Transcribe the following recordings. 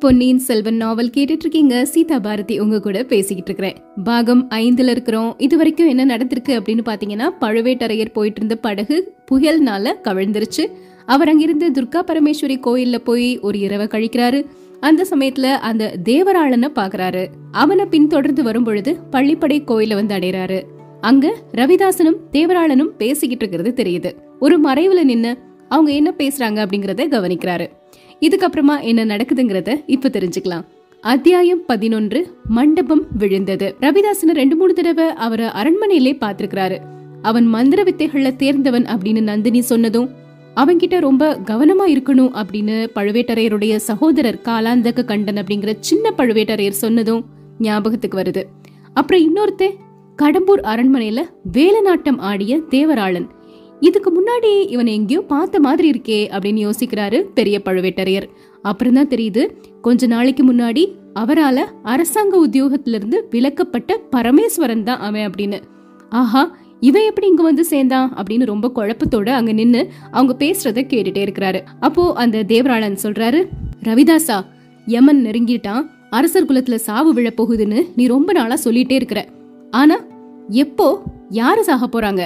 பொன்னியின் செல்வன் நாவல் கேட்டுட்டு இருக்கீங்க சீதா பாரதி உங்க கூட பேசிக்கிட்டு இருக்கிறேன் பாகம் ஐந்துல இருக்கிறோம். இது வரைக்கும் என்ன நடந்திருக்கு அப்படின்னு பாத்தீங்கன்னா பழுவேட்டரையர் போயிட்டு இருந்த படகு புயல்னால கவிழ்ந்துருச்சு. அவர் அங்கிருந்து துர்கா பரமேஸ்வரி கோயில்ல போய் ஒரு இரவை கழிக்கிறாரு. அந்த சமயத்துல அந்த தேவராளனை பாக்குறாரு. அவனை பின்தொடர்ந்து வரும் பொழுது பள்ளிப்படை கோயில வந்து அடைறாரு. அங்க ரவிதாசனும் தேவராளனும் பேசிக்கிட்டு இருக்கிறது தெரியுது. ஒரு மறைவுல நின்னு அவங்க என்ன பேசுறாங்க அப்படிங்கறத கவனிக்கிறாரு. இதுக்கப்புறமா என்ன நடக்குதுங்கிறத இப்ப தெரிஞ்சுக்கலாம். அத்தியாயம் பதினொன்று மண்டபம் விழுந்தது. ரவிதாசன் ரெண்டு மூணு தடவை அவரை அரண்மனையிலே பாத்திருக்கிறாரு அவன் மந்திர வித்தைகள்ல தேர்ந்தவன் அப்படின்னு நந்தினி சொன்னதும் அவன்கிட்ட ரொம்ப கவனமா இருக்கணும் அப்படின்னு பழுவேட்டரையருடைய சகோதரர் காலாந்தக கண்டன் அப்படிங்கிற சின்ன பழுவேட்டரையர் சொன்னதும் ஞாபகத்துக்கு வருது. அப்புறம் இன்னொருத்தே கடம்பூர் அரண்மனையில வேலநாட்டம் ஆடிய தேவராளன். இதுக்கு முன்னாடி இவனை எங்கேயோ பார்த்த மாதிரி இருக்கே அப்படின்னு யோசிக்கிறாரு பெரிய பழுவேட்டரையர். அப்புறம் தான் தெரியுது கொஞ்ச நாளைக்கு முன்னாடி அவரால அரசாங்க உத்தியோகத்துல இருந்து விலக்கப்பட்ட பரமேஸ்வரன் தான் அவன் அப்படின்னு. ஆஹா இவன் எப்படி இங்க வந்து சேர்ந்தான் அப்படின்னு ரொம்ப குழப்பத்தோட அங்க நின்னு அவங்க பேசுறத கேட்டுட்டே இருக்கிறாரு. அப்போ அந்த தேவராளன் சொல்றாரு ரவிதாசா யமன் நெருங்கிட்டான் அரசர் குலத்துல சாவு விழ போகுதுன்னு நீ ரொம்ப நாளா சொல்லிட்டே இருக்கிற. ஆனா எப்போ யாரு சாக போறாங்க?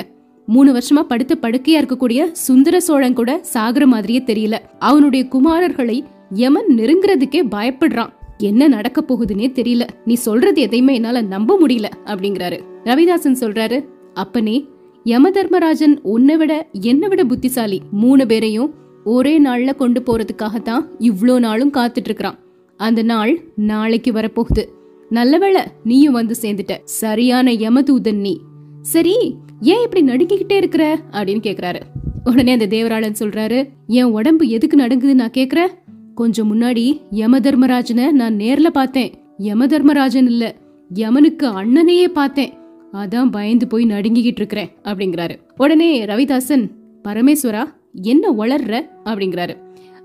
மூணு வருஷமா படுத்த படுக்கையா இருக்கக்கூடிய சுந்தர சோழன் கூட சாகுற மாதிரியே தெரியல. அவனுடைய குமாரர்களை யமன் நெருங்குறதுக்கே பயப்படுறான். என்ன நடக்க போகுதுன்னே தெரியல. நீ சொல்றது எதையுமே என்னால நம்ப முடியல அப்படிங்கிறாரு. ரவிதாசன் சொல்றாரு அப்பனே யம தர்மராஜன் உன்னை விட என்னை விட புத்திசாலி. மூணு பேரையும் ஒரே நாள்ல கொண்டு போறதுக்காகத்தான் இவ்ளோ நாளும் காத்துட்டு இருக்கிறான் அந்த நாள் நாளைக்கு வரப்போகுது. நல்லவேளை நீயும் வந்து சேர்ந்துட்ட. சரியான யமதூதன் நீ. சரி ஏன் இப்படி நடுங்கிக்கிட்டே இருக்கிற? அப்படின்னு கேக்குறாரு. உடனே அந்த தேவராளன் சொல்றாரு என் உடம்பு எதுக்கு நடுங்குது நான் கேக்குறேன்? கொஞ்சம் முன்னாடி யம தர்மராஜனை நான் நேர்ல பார்த்தேன். யம தர்மராஜன் இல்ல யமனுக்கு அண்ணனையே பார்த்தேன். அதான் பயந்து போய் நடுங்கிக்கிட்டு இருக்கிறேன் அப்படிங்கிறாரு. உடனே ரவிதாசன் பரமேஸ்வரா என்ன வளர்ற அப்படிங்கிறாரு.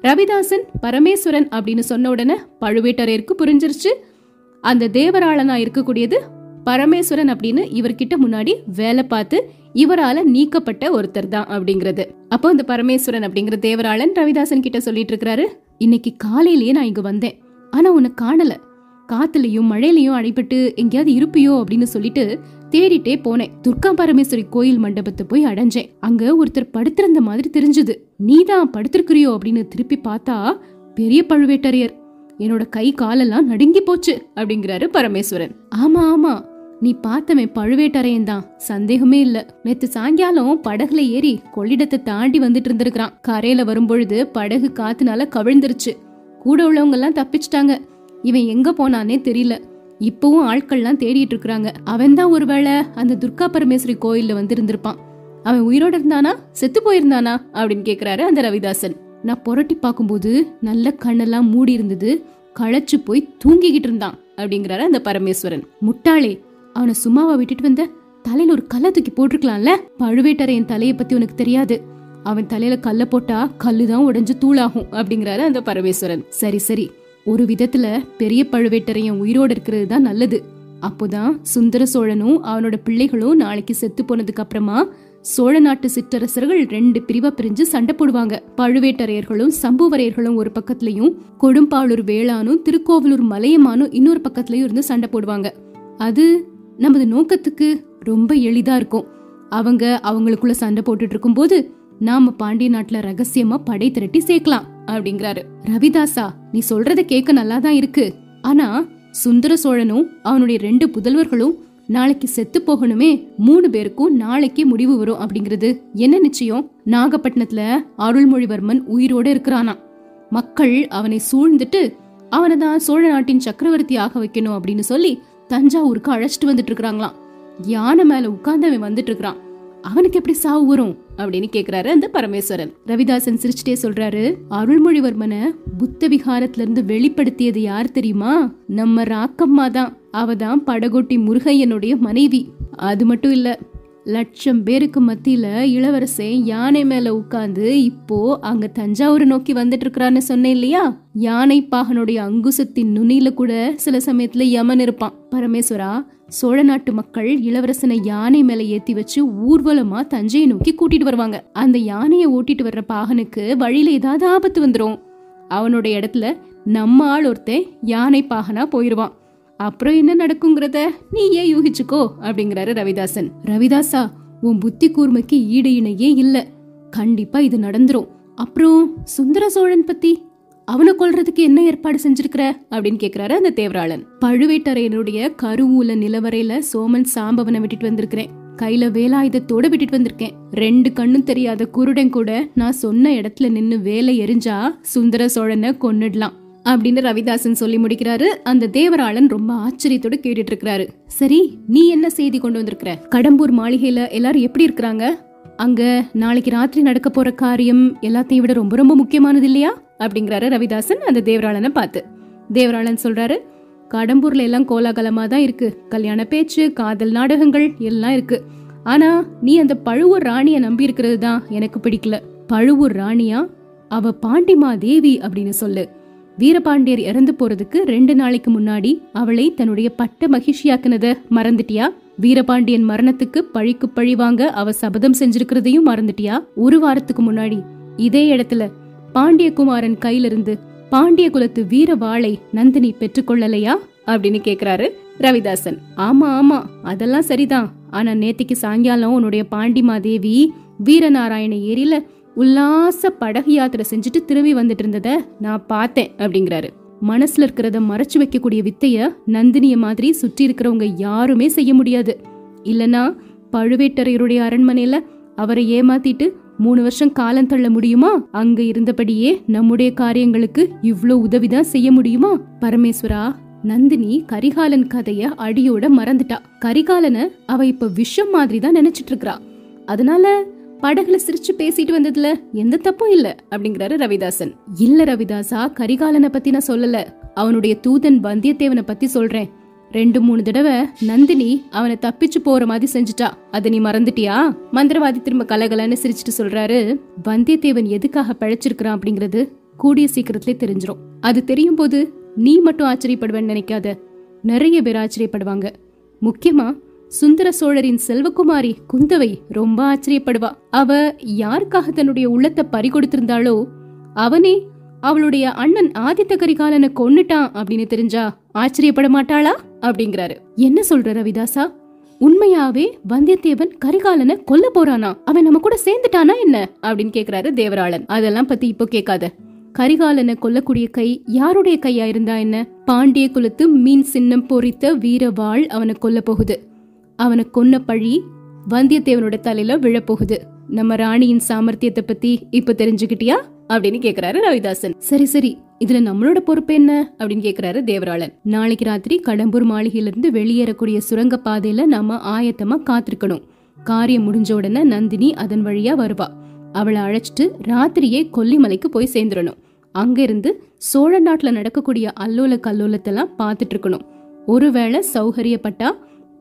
ரவிதாசன் பரமேஸ்வரன் அப்படின்னு சொன்ன உடனே பழுவேட்டரையருக்கு புரிஞ்சிருச்சு. அந்த தேவராளனா இருக்கக்கூடியது பரமேஸ்வரன் அப்படின்னு இவர்கிட்ட முன்னாடி வேலை பார்த்து இவரால நீக்கப்பட்ட ஒருத்தர் தான் அப்படிங்கிறது. அப்போ அந்த பரமேஸ்வரன் அப்படிங்கிற தேவராளன் ரவிதாசன் கிட்ட சொல்லிட்டு இருக்கிறாரு இன்னைக்கு காலையிலேயே நான் இங்க வந்தேன். ஆனா உன்னை காணல. காத்துலயும் மழையிலயும் அடைபட்டு எங்கேயாவது இருப்பியோ? அப்படின்னு சொல்லிட்டு தேடிட்டே போனேன். துர்கா பரமேஸ்வரி கோயில் மண்டபத்தை போய் அடைஞ்சேன். அங்க ஒருத்தர் படுத்திருந்த மாதிரி தெரிஞ்சது. நீதான் படுத்திருக்கிறியோ? அப்படின்னு திருப்பி பார்த்தா பெரிய பழுவேட்டரையர். என்னோட கை காலெல்லாம் நடுங்கி போச்சு. அப்படிங்கிறாரு பரமேஸ்வரன். ஆமா ஆமா. நீ பார்த்தவன் பழுவேட்டரையன் தான். சந்தேகமே இல்ல. நேத்து சாயங்காலம் படகுல ஏறி கொள்ளிடத்தை தாண்டி வந்துட்டு இருந்திருக்கான் கரையில வரும்பொழுது படகு காத்துனால கவிழ்ந்துருச்சு. கூட உள்ளவங்க எல்லாம் தப்பிச்சிட்டாங்க. இவன் எங்க போனானே தெரியல. இப்பவும் ஆட்கள்லாம் தேடிட்டு இருக்கிறாங்க. அவன் தான் ஒருவேளை அந்த துர்கா பரமேஸ்வரி கோயில்ல வந்து இருந்திருப்பான் அவன் உயிரோட இருந்தானா? செத்து போயிருந்தானா? அப்படின்னு கேக்குறாரு அந்த ரவிதாசன். நான் புரட்டி பார்க்கும்போது நல்ல கண்ணெல்லாம் மூடி இருந்தது களைச்சு போய் தூங்கிக்கிட்டு இருந்தான் அப்படிங்கிறாரு அந்த பரமேஸ்வரன். முட்டாளே அவனை சும்மாவா விட்டுட்டு வந்த தலையில ஒரு கல்லை தூக்கி போட்டிருக்கலாம்ல? பழுவேட்டரையன் தலையை பத்தி உனக்கு தெரியாது. அவன் தலையில கல்ல போட்டா கல்லுதான் உடைஞ்சு தூளாகும் அப்படிங்கிறாரு அந்த பரமேஸ்வரன். சரி சரி. ஒரு விதத்துல பெரிய பழுவேட்டரையன் உயிரோடு இருக்கிறது தான் நல்லது. அப்போதான் சுந்தர சோழனும் அவனோட பிள்ளைகளும் நாளைக்கு செத்து போனதுக்கு அப்புறமா சோழ நாட்டு சிற்றரசர்கள் ரெண்டு பிரிவா பிரிஞ்சு சண்டை போடுவாங்க. பழுவேட்டரையர்களும் சம்புவரையர்களும் ஒரு பக்கத்துலயும் கொடும்பாளூர் வேளானும் திருக்கோவிலூர் மலையமானும் இன்னொரு பக்கத்துலயும் இருந்து சண்டை போடுவாங்க. அது நமது நோக்கத்துக்கு ரொம்ப எளிதா இருக்கும். அவங்க அவங்களுக்குள்ள சண்டை போட்டுட்டு இருக்கும்போது நாம பாண்டிய நாட்டுல ரகசியமா படை திரட்டி சேர்க்கலாம் அப்படிங்கிறாரு. ரவிதாசா நீ சொல்றத கேட்க நல்லாதான் இருக்கு. ஆனா சுந்தர சோழனும் அவனுடைய ரெண்டு புதல்வர்களும் நாளைக்கு செத்து போகணுமே மூணு பேருக்கும் நாளைக்கே முடிவு வரும் அப்படிங்கிறது. என்ன நிச்சயம்? நாகப்பட்டினத்துல அருள்மொழிவர்மன் உயிரோட இருக்கிறானா? மக்கள் அவனை சூழ்ந்துட்டு அவனை தான் சோழ நாட்டின் சக்கரவர்த்தி ஆக வைக்கணும் அப்படின்னு சொல்லி தஞ்சாவூருக்கு அழைச்சிட்டு வந்துட்டு இருக்காங்களாம் யானை மேல உட்கார்ந்து அவன் வந்துட்டு இருக்கிறான் அவனுக்கு எப்படி சாவு வரும்? அப்படின்னு கேக்குறாரு அந்த பரமேஸ்வரன். ரவிதாசன் சிரிச்சுட்டே சொல்றாரு அருள்மொழிவர்மனை புத்த விகாரத்துல இருந்து வெளிப்படுத்தியது யார் தெரியுமா? நம்ம ராக்கம்மா தான் அவதான் படகோட்டி முருகையனுடைய மனைவி. அது மட்டும் இல்ல லட்சம் பேருக்கு மத்தியில இளவரசன் யானை மேல உட்காந்து இப்போ அங்க தஞ்சாவூர் நோக்கி வந்துட்டு இருக்கிறான்னு சொன்னேன் இல்லையா? யானை பாகனுடைய அங்குசத்தின் நுனியில கூட சில சமயத்துல யமன் இருப்பான். பரமேஸ்வரா சோழ நாட்டு மக்கள் இளவரசனை யானை மேல ஏத்தி வச்சு ஊர்வலமா தஞ்சையை நோக்கி கூட்டிட்டு வருவாங்க. அந்த யானையை ஓட்டிட்டு வர்ற பாகனுக்கு வழியில ஏதாவது ஆபத்து வந்துடும் அவனுடைய இடத்துல நம்ம ஆள் ஒருத்தன் யானை பாகனா போயிருவான். அப்புறம் என்ன நடக்குங்கிறத நீ ஏன் யூகிச்சுக்கோ அப்படிங்கிறாரு ரவிதாசன். ரவிதாசா உன் புத்தி கூர்மைக்கு ஈடு இணையே இல்ல. கண்டிப்பா இது நடந்துரும். அப்புறம் சுந்தர சோழன் பத்தி அவனை கொல்றதுக்கு என்ன ஏற்பாடு செஞ்சிருக்கிற? அப்படின்னு கேக்குறாரு அந்த தேவராளன். பழுவேட்டரையனுடைய கருவூல நிலவரையில சோமன் சாம்பவனை விட்டுட்டு வந்திருக்கிறேன். கையில வேலாயுதத்தோட விட்டுட்டு வந்திருக்கேன். ரெண்டு கண்ணும் தெரியாத குருடன் கூட நான் சொன்ன இடத்துல நின்னு வேலை எரிஞ்சா சுந்தர சோழனை கொன்னுடலாம். அப்படின்னு ரவிதாசன் சொல்லி முடிக்கிறாரு. அந்த தேவராளன் ரொம்ப ஆச்சரியத்தோட கேட்டுட்டு இருக்கிறாரு சரி நீ என்ன செய்தி கொண்டு வந்திருக்கிற? கடம்பூர் மாளிகையில எல்லாரும் எப்படி இருக்கிறாங்க? அங்க நாளைக்கு ராத்திரி நடக்க போற காரியம் எல்லாத்தையும் விட ரொம்ப ரொம்ப முக்கியமானது இல்லையா? அப்படிங்கிறாரு ரவிதாசன் அந்த தேவராளனை பார்த்து. தேவராளன் சொல்றாரு கடம்பூர்ல எல்லாம் கோலாகலமா தான் இருக்கு. கல்யாண பேச்சு காதல் நாடகங்கள் எல்லாம் இருக்கு. ஆனா நீ அந்த பழுவூர் ராணிய நம்பி இருக்கிறது தான் எனக்கு பிடிக்கல. பழுவூர் ராணியா? அவ பாண்டிமா தேவி அப்படின்னு சொல்லு. வீரபாண்டியர் இறந்து போறதுக்கு ரெண்டு நாளைக்கு முன்னாடி அவளை தன்னுடைய பட்ட மகிழ்ச்சியாக்குனத மறந்துட்டியா? வீரபாண்டியன் மரணத்துக்கு பழிக்கு பழி வாங்க அவ சபதம் செஞ்சிருக்கிறதையும் மறந்துட்டியா? ஒரு வாரத்துக்கு முன்னாடி. இதே இடத்துல பாண்டியகுமாரன் கையிலிருந்து பாண்டிய குலத்து வீர வாளை நந்தினி பெற்றுக்கொள்ளலையா அப்படின்னு கேக்குறாரு ரவிதாசன். ஆமா ஆமா அதெல்லாம் சரிதான். ஆனா நேத்திக்கு சாயங்காலம் உன்னுடைய பாண்டிமாதேவி வீரநாராயண ஏரியில உல்லாச படகு யாத்திரை செஞ்சுட்டு திரும்பி வந்துட்டு இருந்தத நான் பார்த்தேன் அப்படிங்கிறாரு. மனசுல இருக்கிறத மறைச்சு வைக்கக்கூடிய வித்தைய நந்தினிய மாதிரி சுற்றி இருக்கிறவங்க யாருமே செய்ய முடியாது. இல்லனா பழுவேட்டரையருடைய அரண்மனையில அவரை ஏமாத்திட்டு மூணு வருஷம் காலம் தள்ள முடியுமா? அங்க இருந்தபடியே நம்முடைய காரியங்களுக்கு இவ்ளோ உதவிதான் செய்ய முடியுமா? பரமேஸ்வரா நந்தினி கரிகாலன் கதைய அடியோட மறந்துட்டா. கரிகாலனை அவ இப்ப விஷம் மாதிரி தான் நினைச்சிட்டு இருக்கா அதனால படகுல சிரிச்சு பேசிட்டு வந்ததுல எந்த தப்பும் இல்ல அப்படிங்கிறாரு ரவிதாசன். இல்ல ரவிதாசா கரிகாலனை பத்தி நான் சொல்லல. அவனுடைய தூதன் வந்தியத்தேவனை பத்தி சொல்றேன். ரெண்டு மூணு தடவை நந்தினி அவனை தப்பிச்சு போற மாதிரி செஞ்சுட்டா. அத நீ மறந்துட்டியா? மந்திரவாதி திரும்ப கலகலன்னு சிரிச்சிட்டு சொல்றாரு. வந்தியத்தேவன் எதுக்காக பழைச்சிருக்கிறான் அப்படிங்கறது கூடிய சீக்கிரத்திலே தெரிஞ்சிடும் அது தெரியும் போது நீ மட்டும் ஆச்சரியப்படுவேன்னு நினைக்காத. நிறைய பேர் ஆச்சரியப்படுவாங்க. முக்கியமா சுந்தர சோழரின் செல்வகுமாரி குந்தவை ரொம்ப ஆச்சரியப்படுவா. அவ யாருக்காக தன்னுடைய உள்ளத்தை பறி கொடுத்திருந்தாளோ அவனே அவளுடைய அண்ணன் ஆதித்த கரிகாலனை கொன்னுட்டான் அப்படின்னு தெரிஞ்சா ஆச்சரியப்பட மாட்டாளா? அப்படிங்கிறாரு. என்ன சொல்ற ரவிதாசா? உண்மையாவே வந்தியத்தேவன் கரிகாலனை கொல்ல போறானா? அவன் நம்ம கூட சேர்ந்துட்டானா என்ன? அப்படின்னு கேக்குறாரு தேவராளன். அதெல்லாம் பத்தி இப்போ கேட்காத. கரிகாலனை கொல்லக்கூடிய கை யாருடைய கையா இருந்தா என்ன? பாண்டிய குலத்து மீன் சின்னம் பொறித்த வீரவாள் அவனை கொல்ல போகுது. அவனை கொன்ன பழி வந்தியத்தேவனோட தலையில விழப்போகுது. நம்ம ராணியின் சாமர்த்தியத்தை பத்தி இப்ப தெரிஞ்சுக்கிட்டியா? அப்படின்னு கேக்குறாரு ரவிதாசன். சரி சரி இதுல நம்மளோட பொறுப்பு என்ன? அப்படின்னு கேக்குறாரு தேவராளன். நாளைக்கு ராத்திரி கடம்பூர் மாளிகையிலிருந்து வெளியேறக்கூடிய சுரங்க பாதையில நாம ஆயத்தமா காத்திருக்கணும். காரியம் முடிஞ்ச உடனே நந்தினி அதன் வழியா வருவா. அவளை அழைச்சிட்டு ராத்திரியே கொல்லிமலைக்கு போய் சேர்ந்துடணும். அங்கிருந்து சோழ நாட்டுல நடக்கக்கூடிய அல்லோல கல்லோலத்தெல்லாம் பார்த்துட்டு இருக்கணும். ஒருவேளை சௌகரியப்பட்டா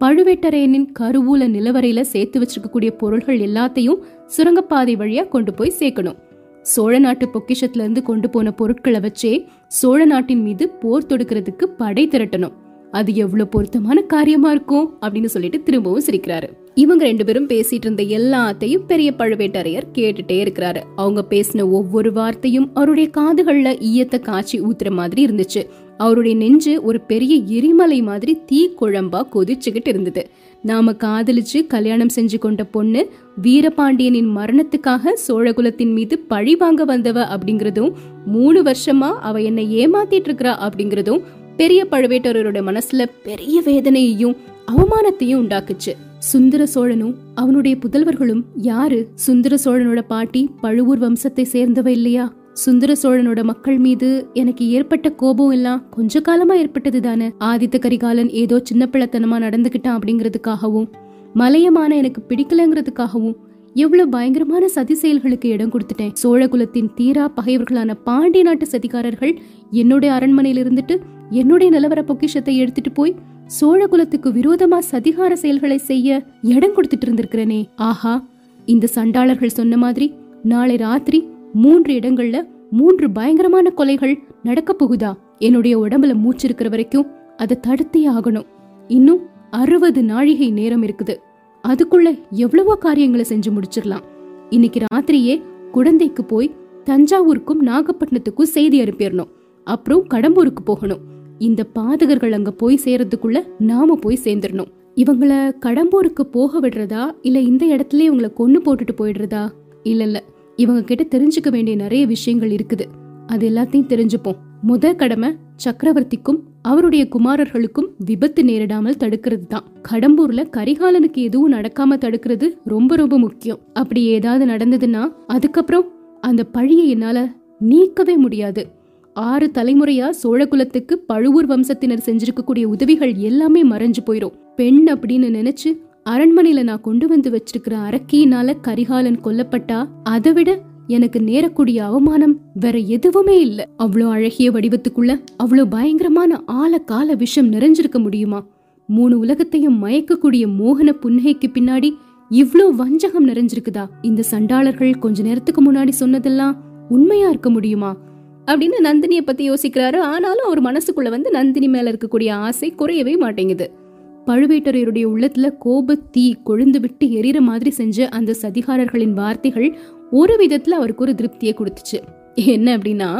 பழுவேட்டரையனின் கருவூல நிலவரையில சேர்த்து வச்சிருக்கக்கூடிய பொருள்கள் எல்லாத்தையும் சுரங்கப்பாதை வழியா கொண்டு போய் சேர்க்கணும். சோழ நாட்டு பொக்கிஷத்துல இருந்து கொண்டு போன பொருட்களை வச்சே சோழ நாட்டின் மீது போர் தொடுக்கிறதுக்கு படை திரட்டணும். அது எவ்வளவு பொருத்தமான காரியமா இருக்கும் அப்படின்னு சொல்லிட்டு திரும்பவும் சிரிக்கிறாரு. இவங்க ரெண்டு பேரும் பேசிட்டு இருந்த எல்லாத்தையும் பெரிய பழுவேட்டரையர் கேட்டுட்டே இருக்கிறாரு. அவங்க பேசின ஒவ்வொரு வார்த்தையும் அவருடைய காதுகள்ல ஈயத்தை காய்ச்சி ஊத்துற மாதிரி இருந்துச்சு. அவருடைய நெஞ்சு ஒரு பெரிய எரிமலை மாதிரி தீ குழம்பா கொதிச்சுக்கிட்டு இருந்தது. நாம காதலிச்சு கல்யாணம் செஞ்சு கொண்ட பொண்ணு வீரபாண்டியனின் மரணத்துக்காக சோழகுலத்தின் மீது பழி வாங்க வந்தவ அப்படிங்கறதும் மூணு வருஷமா அவ என்னை ஏமாத்திட்டு இருக்கிறா அப்படிங்கறதும் பெரிய பழுவேட்டரோட மனசுல பெரிய வேதனையையும் அவமானத்தையும் உண்டாக்குச்சு. சுந்தர சோழனும் அவனுடைய புதல்வர்களும் யாரு? சுந்தர சோழனோட பாட்டி பழுவூர் வம்சத்தை சேர்ந்தவ இல்லையா? சுந்தர சோழனோட மக்கள் மீது எனக்கு ஏற்பட்ட கோபம் எல்லாம் கொஞ்ச காலமா ஏற்பட்டது தானே? ஆதித்த கரிகாலன் ஏதோ சின்ன பிள்ளைத்தனமா நடந்துகிட்டான் அப்படிங்கறதுக்காகவும் மலையமான எனக்கு பிடிக்கலங்கிறதுக்காகவும் எவ்வளவு பயங்கரமான சதி செயல்களுக்கு இடம் கொடுத்துட்டேன். சோழ குலத்தின் தீரா பகைவர்களான பாண்டிய நாட்டு சதிகாரர்கள் என்னுடைய அரண்மனையில இருந்துட்டு என்னுடைய நிலவர பொக்கிஷத்தை எடுத்துட்டு போய் சோழ குலத்துக்கு விரோதமா சதிகார செயல்களை செய்ய இடம் கொடுத்துட்டு இருந்திருக்கிறனே. ஆஹா இந்த சண்டாளர்கள் சொன்ன மாதிரி நாளை ராத்திரி மூன்று இடங்கள்ல மூன்று பயங்கரமான கொலைகள் நடக்க போகுதா? என்னுடைய உடம்புல மூச்சு இருக்கிற வரைக்கும் அதை தடுத்தே ஆகணும். இன்னும் அறுபது நாழிகை நேரம் இருக்குது. அதுக்குள்ள எவ்வளவோ காரியங்களை செஞ்சு முடிச்சிடலாம். இன்னைக்கு ராத்திரியே குழந்தைக்கு போய் தஞ்சாவூருக்கும் நாகப்பட்டினத்துக்கும் செய்தி அனுப்பிடணும். அப்புறம் கடம்பூருக்கு போகணும். இந்த பாதகர்கள் அங்க போய் சேர்றதுக்குள்ள நாம போய் சேர்ந்துடணும். இவங்கள கடம்பூருக்கு போக விடுறதா? இல்ல இந்த இடத்துல இவங்கள கொன்னு போட்டுட்டு போயிடுறதா? இல்ல இல்ல. இவங்க கிட்ட தெரிஞ்சுக்க வேண்டிய நிறைய விஷயங்கள் இருக்குது. அது எல்லாத்தையும் தெரிஞ்சுப்போம். முத கடமை சக்கரவர்த்திக்கும் அவருடைய குமாரர்களுக்கும் விபத்து நேரிடாமல் தடுக்கிறது தான். கடம்பூர்ல கரிகாலனுக்கு எதுவும் நடக்காம தடுக்கிறது ரொம்ப ரொம்ப முக்கியம். அப்படி ஏதாவது நடந்ததுன்னா அதுக்கப்புறம் அந்த பழியை என்னால நீக்கவே முடியாது. ஆறு தலைமுறையா சோழகுலத்துக்கு பழுவூர் வம்சத்தினர் செஞ்சிருக்கக்கூடிய உதவிகள் எல்லாமே மறைஞ்சு போயிரும். பெண் அப்படின்னு நினைச்சு அரண்மனையில நான் கொண்டு வந்து வச்சிருக்கிற அரக்கியினால கரிகாலன் கொல்லப்பட்டா அதை விட எனக்கு நேரக்கூடிய அவமானம் வேற எதுவுமே இல்ல. அவ்வளோ அழகிய வடிவத்துக்குள்ள அவ்வளோ பயங்கரமான ஆழ கால விஷம் நிறைஞ்சிருக்க முடியுமா? மூணு உலகத்தையும் மயக்கக்கூடிய மோகன புன்னகைக்கு பின்னாடி இவ்ளோ வஞ்சகம் நிறைஞ்சிருக்குதா? இந்த சண்டாளர்கள் கொஞ்ச நேரத்துக்கு முன்னாடி சொன்னதெல்லாம் உண்மையா இருக்க முடியுமா? அப்படின்னு நந்தினியை பத்தி யோசிக்கிறாரு. ஆனாலும் அவர் மனசுக்குள்ள வந்து நந்தினி மேல இருக்கக்கூடிய ஆசை குறையவே மாட்டேங்குது. பழுவேட்டரையருடைய உள்ளத்துல கோப தீ கொழுந்து விட்டு எரிற மாதிரி செஞ்ச அந்த சதிகாரர்களின் வார்த்தைகள் ஒரு விதத்துல அவருக்கு ஒரு திருப்தியை கொடுத்துச்சு. என்ன அப்படின்னா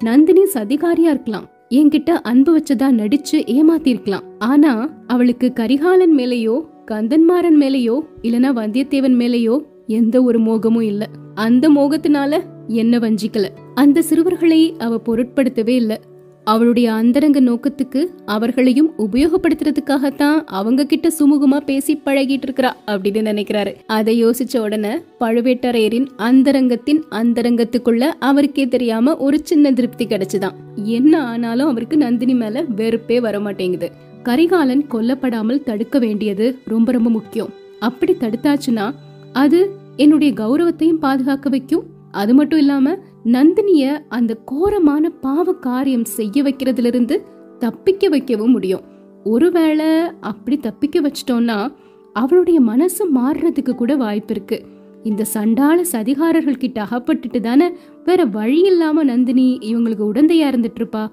நந்தினி சதிகாரியா இருக்கலாம் என்கிட்ட அன்பு வச்சதா நடிச்சு ஏமாத்திருக்கலாம். ஆனா அவளுக்கு கரிகாலன் மேலேயோ கந்தன்மாறன் மேலேயோ இல்லனா வந்தியத்தேவன் மேலேயோ எந்த ஒரு மோகமும் இல்ல. அந்த மோகத்தினால என்ன வஞ்சிக்கல. அந்த சிறுவர்களை அவ பொருட்படுத்தவே இல்லை. அவளுடைய அந்தரங்க நோக்கத்துக்கு அவர்களையும் உபயோகப்படுத்துறதுக்காகத்தான் அவங்க கிட்ட சுமூகமா பேசி பழகிட்டு இருக்கிறா அப்படின்னு நினைக்கிறாரு. அதை யோசிச்ச உடனே பழுவேட்டரையரின் அந்தரங்கத்தின் அந்தரங்கத்துக்குள்ள அவருக்கே தெரியாம ஒரு சின்ன திருப்தி கிடைச்சுதான். என்ன ஆனாலும் அவருக்கு நந்தினி மேல வெறுப்பே வர மாட்டேங்குது கரிகாலன் கொல்லப்படாமல் தடுக்க வேண்டியது ரொம்ப ரொம்ப முக்கியம். அப்படி தடுத்தாச்சுன்னா அது என்னுடைய கௌரவத்தையும் பாதுகாக்க வைக்கும். அது மட்டும் இல்லாம நந்தினிய அந்த கோரமான பாவ காரியம் செய்ய வைக்கிறதுல இருந்து தப்பிக்க வைக்கவும் முடியும். ஒருவேளை அப்படி தப்பிக்க வச்சிட்டோம்னா அவளுடைய மனசு மாறுறதுக்கு கூட வாய்ப்பு இருக்கு. இந்த சண்டாள சதிகாரர்கள் கிட்ட அகப்பட்டுட்டு தானே வேற வழி இல்லாம நந்தினி இவங்களுக்கு உடந்தையா இருந்துட்டு இருப்பா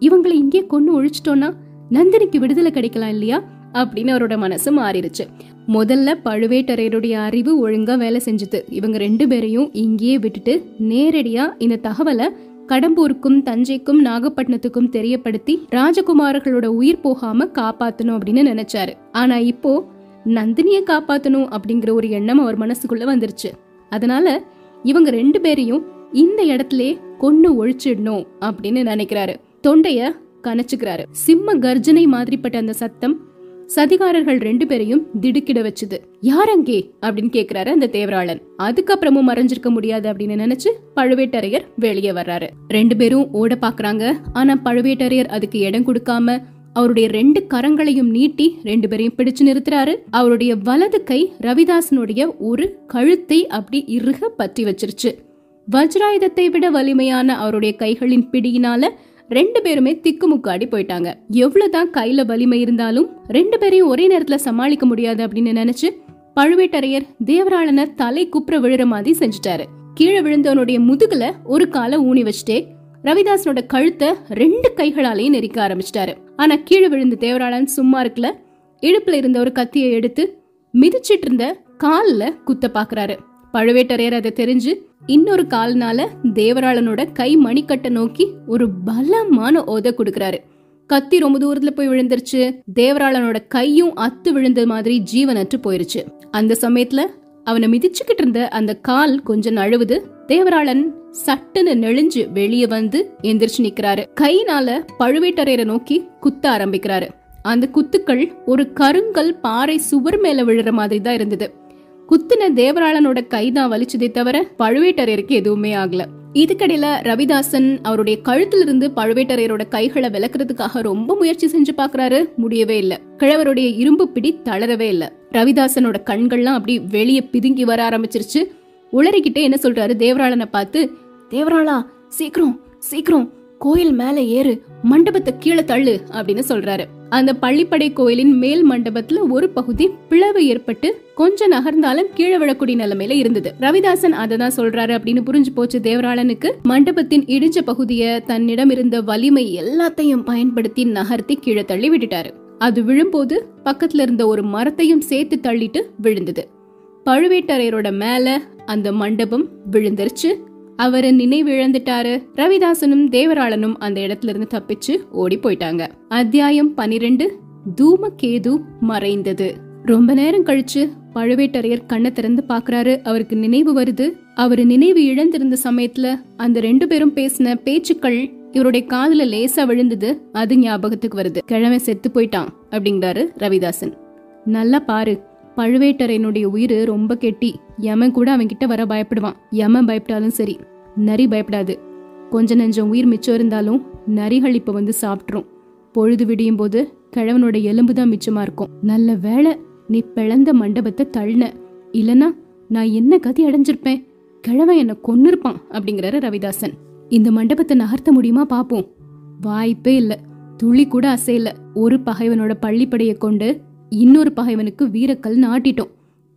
இவங்களை இங்கே கொண்டு ஒழிச்சிட்டோம்னா நந்தினிக்கு விடுதலை கிடைக்கலாம் இல்லையா? அப்படின்னு அவரோட மனசு மாறிடுச்சு. முதல்ல பழுவேட்டரையருடைய அறிவு ஒழுங்கா வேலை செஞ்சுது. இவங்க ரெண்டு பேரையும் இங்கேயே விட்டுட்டு நேரடியா இந்த தகவலை கடம்பூருக்கும் தஞ்சைக்கும் நாகப்பட்டினத்துக்கும் தெரியப்படுத்தி ராஜகுமாரர்களோட உயிர் போகாம காப்பாத்தணும் அப்படின்னு நினைச்சாரு. ஆனா இப்போ நந்தினிய காப்பாத்தணும் அப்படிங்கிற ஒரு எண்ணம் அவர் மனசுக்குள்ள வந்துருச்சு. அதனால இவங்க ரெண்டு பேரையும் இந்த இடத்துல கொன்னு ஒழிச்சிடணும் அப்படின்னு நினைக்கிறாரு. தொண்டைய கனச்சுக்கிறாரு சிம்ம கர்ஜனை மாதிரிப்பட்ட அந்த சத்தம் சதிகாரர்கள் ரெண்டு பேரையும் திடுக்கிட வச்சுது. யார் அங்கே அப்படின்னு கேக்குறாரு அந்த தேவராளன். அதுக்கப்புறமும் மறைஞ்சிருக்க முடியாது அப்படின்னு நினைச்சு பழுவேட்டரையர் வெளியே வர்றாரு. ரெண்டு பேரும் ஓட பாக்குறாங்க. ஆனா பழுவேட்டரையர் அதுக்கு இடம் கொடுக்காம அவருடைய ரெண்டு கரங்களையும் நீட்டி ரெண்டு பேரையும் பிடிச்சு நிறுத்துறாரு. அவருடைய வலது கை ரவிதாசனுடைய ஒரு கழுத்தை அப்படி இறுக பற்றி வச்சிருச்சு. வஜ்ராயுதத்தை விட வலிமையான அவருடைய கைகளின் பிடியினால ரெண்டு பேருமே திக்குமுக்காடி போயிட்டாங்க. எவ்வளவுதான் கையில வலிமை இருந்தாலும் ரெண்டு பேரையும் ஒரே நேரத்துல சமாளிக்க முடியாது அப்படின்னு நினைச்சு பழுவேட்டரையர் தேவராளனை தலை குப்புற விழுற மாதிரி செஞ்சுட்டாரு. கீழே விழுந்தவனுடைய முதுகுல ஒரு காலை ஊனி வச்சுட்டே ரவிதாசனோட கழுத்தை ரெண்டு கைகளாலையும் நெரிக்க ஆரம்பிச்சிட்டாரு. ஆனா கீழே விழுந்த தேவராளன் சும்மா இருக்கல இடுப்புல இருந்த ஒரு கத்தியை எடுத்து மிதிச்சிட்டு இருந்த கால்ல குத்த பாக்குறாரு. பழுவேட்டரையர் அதை தெரிஞ்சு இன்னொரு கால்னால தேவராளனோட கை மணிக்கட்டை நோக்கி ஒரு பலமான ஓத கொடுக்கறாரு. கத்தி ரொம்ப தூரத்துல போய் விழுந்துருச்சு. தேவராளனோட கையும் அத்து விழுந்த மாதிரி ஜீவனற்று போயிருச்சு. அந்த சமயத்துல அவனை மிதிச்சுக்கிட்டு இருந்த அந்த கால் கொஞ்சம் நழுவுது. தேவராளன் சட்டுன்னு நெளிஞ்சு வெளியே வந்து எந்திரிச்சு நிக்கிறாரு. கையினால பழுவேட்டரையரை நோக்கி குத்த ஆரம்பிக்கிறாரு. அந்த குத்துக்கள் ஒரு கருங்கல் பாறை சுவர் மேல விழுற மாதிரி தான் இருந்தது. குத்துன தேவராளனோட கைதான் வலிச்சதே தவிர பழுவேட்டரையருக்கு எதுவுமே ஆகல. இதுக்கடையில ரவிதாசன் அவருடைய கழுத்துல இருந்து பழுவேட்டரையரோட கைகளை விளக்குறதுக்காக ரொம்ப முயற்சி செஞ்சு பாக்குறாரு முடியவே இல்ல. கிழவருடைய இரும்பு பிடி தளரவே இல்ல. ரவிதாசனோட கண்கள்லாம் அப்படி வெளியே பிதுங்கி வர ஆரம்பிச்சிருச்சு. உளறிக்கிட்டே என்ன சொல்றாரு தேவராளனை பார்த்து தேவராளா சீக்கிரம் சீக்கிரம் கோயில் மேல ஏறு மண்டபத்தை கீழே தள்ளு அப்படின்னு சொல்றாரு. அந்த பள்ளிப்படை கோயிலின் மேல் மண்டபத்துல ஒரு பகுதி பிளவு ஏற்பட்டு கொஞ்சம் நகர்ந்தாலும் கீழே விழக்கூடிய நிலைமையில இருந்தது. ரவிதாசன் அதை தான் சொல்றாரு அப்படின்னு புரிஞ்சு போச்சு தேவராளனுக்கு. மண்டபத்தின் இடிஞ்ச பகுதிய தன்னிடம் இருந்த வலிமை எல்லாத்தையும் பயன்படுத்தி நகர்த்தி கீழே தள்ளி விட்டுட்டாரு. அது விழும்போது பக்கத்துல இருந்த ஒரு மரத்தையும் சேர்த்து தள்ளிட்டு விழுந்தது. பழுவேட்டரையரோட மேல அந்த மண்டபம் விழுந்துருச்சு. அவரு நினைவு இழந்துட்டாரு ரவிதாசனும் தேவராளனும் அந்த இடத்துல இருந்து தப்பிச்சு ஓடி போயிட்டாங்க அத்தியாயம் பனிரெண்டு தூமகேது மறைந்தது. ரொம்ப நேரம் கழிச்சு பழுவேட்டரையர் கண்ணை திறந்து பாக்குறாரு அவருக்கு நினைவு வருது. அவரு நினைவு இழந்திருந்த சமயத்துல அந்த ரெண்டு பேரும் பேசின பேச்சுக்கள் இவருடைய காதுல லேசா விழுந்தது. அது ஞாபகத்துக்கு வருது. கிழமை செத்து போயிட்டான் அப்படிங்கிறாரு ரவிதாசன். நல்லா பாரு. பழுவேட்டரையனுடைய உயிர் ரொம்ப கெட்டி. யமன் கூட அவன்கிட்ட வர பயப்படுவான். யமன் பயப்பட்டாலும் சரி. நரி பயப்படாது. கொஞ்ச நெஞ்சம் உயிர் மிச்சம் இருந்தாலும் நரிகள் இப்ப வந்து சாப்பிட்ரும் பொழுது விடியும் போது கிழவனோட எலும்பு தான் மிச்சமா இருக்கும். நல்ல வேலை நீ பிளந்த மண்டபத்தை தள்ளின. இல்லனா நான் என்ன கதி அடைஞ்சிருப்பேன்? கிழவன் என்னை கொன்னிருப்பான் அப்படிங்கிறாரு ரவிதாசன். இந்த மண்டபத்தை நகர்த்த முடியுமா பார்ப்போம் வாய்ப்பே இல்ல. துளி கூட அசையல. ஒரு பகைவனோட பள்ளிப்படையை கொண்டு இன்னொரு பகைவனுக்கு வீரக்கல் நாட்டிட்டோம்.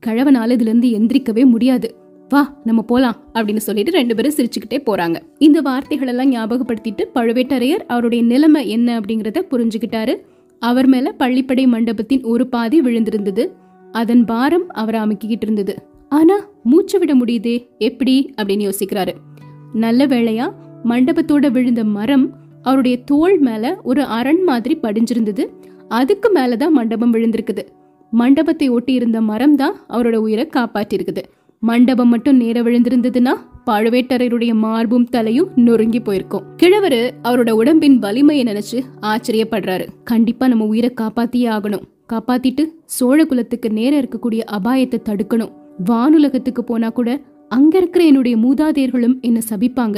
கிழவனால இதுல இருந்து எந்திரிக்கவே முடியாது. வா நம்ம போலாம் அப்படின்னு சொல்லிட்டு ரெண்டு பேரும் சிரிச்சுக்கிட்டே போறாங்க. இந்த வார்த்தைகள் எல்லாம் ஞாபகப்படுத்திட்டு பழுவேட்டரையர் அவருடைய நிலைமை என்ன அப்படிங்கறத புரிஞ்சுக்கிட்டாரு. அவர் மேல பள்ளிப்படை மண்டபத்தின் ஒரு பாதி விழுந்திருந்தது. அதன் பாரம் அவரை அமுக்கிக்கிட்டு இருந்தது. ஆனா மூச்சு விட முடியுதே எப்படி? அப்படின்னு யோசிக்கிறாரு. நல்ல வேளையா மண்டபத்தோட விழுந்த மரம் அவருடைய தோள் மேல ஒரு அரண் மாதிரி படிஞ்சிருந்தது. அதுக்கு மேலதான் மண்டபம் விழுந்திருக்குது. மண்டபத்தை ஒட்டி இருந்த மரம் தான் அவரோட உயிரை காப்பாற்றிருக்குது மண்டபம் மட்டும் நேர விழுந்திருந்ததுன்னா பழுவேட்டரையருடைய மார்பும் தலையும் நொறுங்கி போயிருக்கும். கிழவரு அவரோட உடம்பின் வலிமையை நினைச்சு ஆச்சரியப்படுறாரு. கண்டிப்பா நம்ம உயிரை காப்பாத்தியே ஆகணும். காப்பாத்திட்டு சோழ குலத்துக்கு நேர இருக்கக்கூடிய அபாயத்தை தடுக்கணும். வானுலகத்துக்கு போனா கூட அங்க இருக்கிற என்னுடைய மூதாதையர்களும் என்ன சபிப்பாங்க.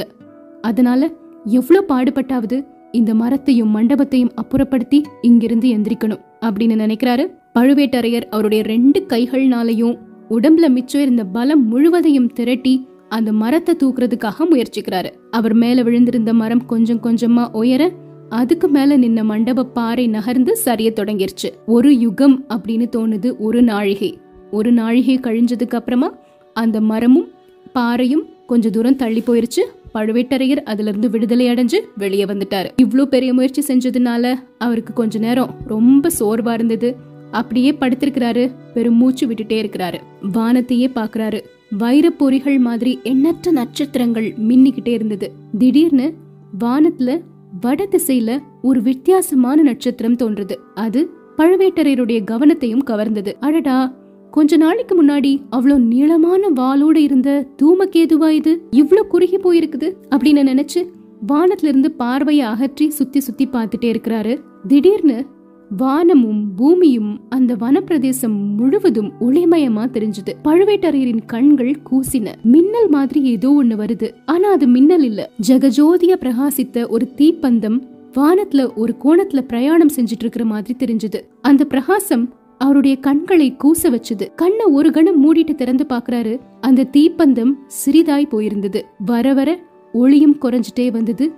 அதனால எவ்வளவு பாடுபட்டாவது இந்த மரத்தையும் மண்டபத்தையும் அப்புறப்படுத்தி இங்கிருந்து எந்திரிக்கணும் அப்படின்னு நினைக்கிறாரு பழுவேட்டரையர் அவருடைய ரெண்டு கைகள்னாலையும் உடம்புல மிச்சம் இருந்த பலம் முழுவதையும் திரட்டி அந்த மரத்தை தூக்குறதுக்காக முயற்சிக்கிறாரு. அவர் மேல விழுந்திருந்த மரம் கொஞ்சம் கொஞ்சமா உயர அதுக்கு மேல நின்ன மண்டப பாறை நகர்ந்து சரிய தொடங்கிருச்சு. ஒரு யுகம் அப்படின்னு தோணுது ஒரு நாழிகை. ஒரு நாழிகை கழிஞ்சதுக்கு அப்புறமா அந்த மரமும் பாறையும் கொஞ்ச தூரம் தள்ளி போயிருச்சு. பழுவேட்டரையர் அதுல இருந்து விடுதலை அடைஞ்சு வெளியே வந்துட்டாரு. இவ்ளோ பெரிய முயற்சி செஞ்சதுனால அவருக்கு கொஞ்ச நேரம் ரொம்ப சோர்வா இருந்தது. அப்படியே படுத்திருக்கிறாரு. பெரும் மூச்சு விட்டுட்டே இருக்கிறாரு. வானத்தையே பாக்குறாரு வைரப்பொறிகள் மாதிரி எண்ணற்ற நட்சத்திரங்கள் மின்னிக்கிட்டே இருந்தது. திடீர்னு வானத்துல வட திசையில ஒரு வித்தியாசமான நட்சத்திரம் தோன்றுது. அது பழுவேட்டரையருடைய கவனத்தையும் கவர்ந்தது. அடடா! கொஞ்ச நாளைக்கு முன்னாடி அவ்வளோ நீளமான வாளோட இருந்த தூமக்கேதுவா இது இவ்ளோ குறுகி போயிருக்குது அப்படின்னு நினைச்சு வானத்துல இருந்து பார்வையை அகற்றி சுத்தி சுத்தி பார்த்துட்டே இருக்கிறாரு. திடீர்னு வானமும் பூமியும் அந்த வனப்பிரதேசம் முழுவதும் ஒளிமயமா தெரிஞ்சது. பழுவேட்டரையரின் கண்கள் கூசின. மின்னல் மாதிரி ஏதோ ஒண்ணு வருது. ஆனா அது மின்னல் இல்ல. ஜெகஜோதிய பிரகாசித்த ஒரு தீப்பந்தம் வானத்துல ஒரு கோணத்துல பிரயாணம் செஞ்சுட்டு இருக்கிற மாதிரி தெரிஞ்சது. அந்த பிரகாசம் அவருடைய கண்களை கூச வச்சது. கண்ணை ஒரு கணம் மூடிட்டு திறந்து பாக்குறாரு. அந்த தீப்பந்தம் சிறிதாய் போயிருந்தது. வர வர ஒளியும் குறைஞ்சிட்டே வந்தது.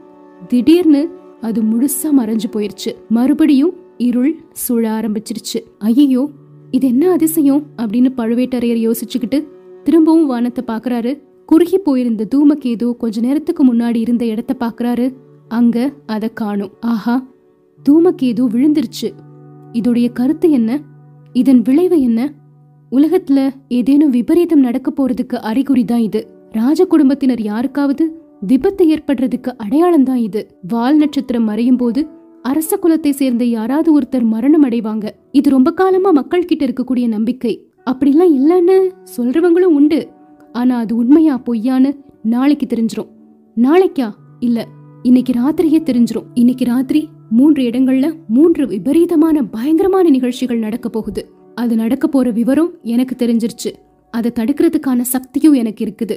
திடீர்னு அது முழுசா மறைஞ்சு போயிருச்சு. மறுபடியும் இருள் சூழ ஆரம்பிச்சிருச்சு. ஐயோ இது என்ன அதிசயம்? அப்படின்னு பழுவேட்டரையர் யோசிச்சுக்கிட்டு திரும்பவும் வானத்தை பாக்குறாரு குறுகி போயிருந்த தூமகேது கொஞ்ச நேரத்துக்கு முன்னாடி இருந்த இடத்த பாக்குறாரு அங்க அத காணும். ஆஹா தூமகேது விழுந்துருச்சு. இதோடைய கருத்து என்ன? இதன் விளைவு என்ன? உலகத்துல ஏதேனும் விபரீதம் நடக்க போறதுக்கு அறிகுறி தான் இது. ராஜ குடும்பத்தினர் யாருக்காவது விபத்து ஏற்படுறதுக்கு அடையாளம் தான் இது. வால் நட்சத்திரம் மறையும் போது அரச குலத்தை சேர்ந்த யாராவது ஒருத்தர் மரணம் அடைவாங்க. இது ரொம்ப காலமா மக்கள் கிட்ட இருக்கக்கூடிய நம்பிக்கை. அப்படிலாம் இல்லைன்னு சொல்றவங்களும் உண்டு. ஆனா அது உண்மையா பொய்யான்னு நாளைக்கு தெரிஞ்சிரும். நாளைக்கா? இல்ல. இன்னைக்கு ராத்திரியே தெரிஞ்சிரும். இன்னைக்கு ராத்திரி மூன்று இடங்கள்ல மூன்று விபரீதமான பயங்கரமான நிகழ்ச்சிகள் நடக்க போகுது. அது நடக்க போற விவரம் எனக்கு தெரிஞ்சிருச்சு. அதை தடுக்கிறதுக்கான சக்தியும் எனக்கு இருக்குது.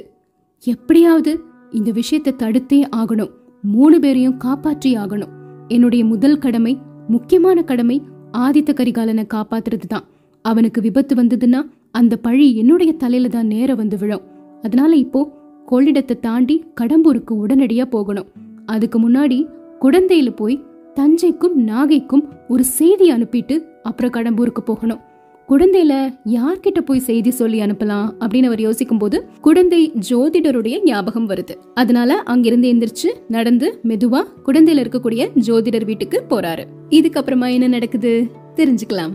எப்படியாவது இந்த விஷயத்தை தடுத்தே ஆகணும். மூணு பேரையும் காப்பாற்றி ஆகணும். என்னுடைய முதல் கடமை முக்கியமான கடமை ஆதித்த கரிகாலனை காப்பாத்துறது தான் அவனுக்கு விபத்து வந்ததுன்னா அந்த பழி என்னுடைய தலையில தான் நேர வந்து விழும். அதனால இப்போ கொள்ளிடத்தை தாண்டி கடம்பூருக்கு உடனடியா போகணும். அதுக்கு முன்னாடி குடந்தையில போய் தஞ்சைக்கும் நாகைக்கும் ஒரு செய்தி அனுப்பிட்டு அப்புறம் கடம்பூருக்கு போகணும். குழந்தையில யார்கிட்ட போய் செய்தி சொல்லி அனுப்பலாம் அப்படின்னு அவர் யோசிக்கும் போது குழந்தை ஜோதிடருடைய ஞாபகம் வருது. அதனால அங்கிருந்து எந்திரிச்சு நடந்து மெதுவா குழந்தையில இருக்கக்கூடிய ஜோதிடர் வீட்டுக்கு போறாரு. இதுக்கப்புறமா என்ன நடக்குது? தெரிஞ்சுக்கலாம்.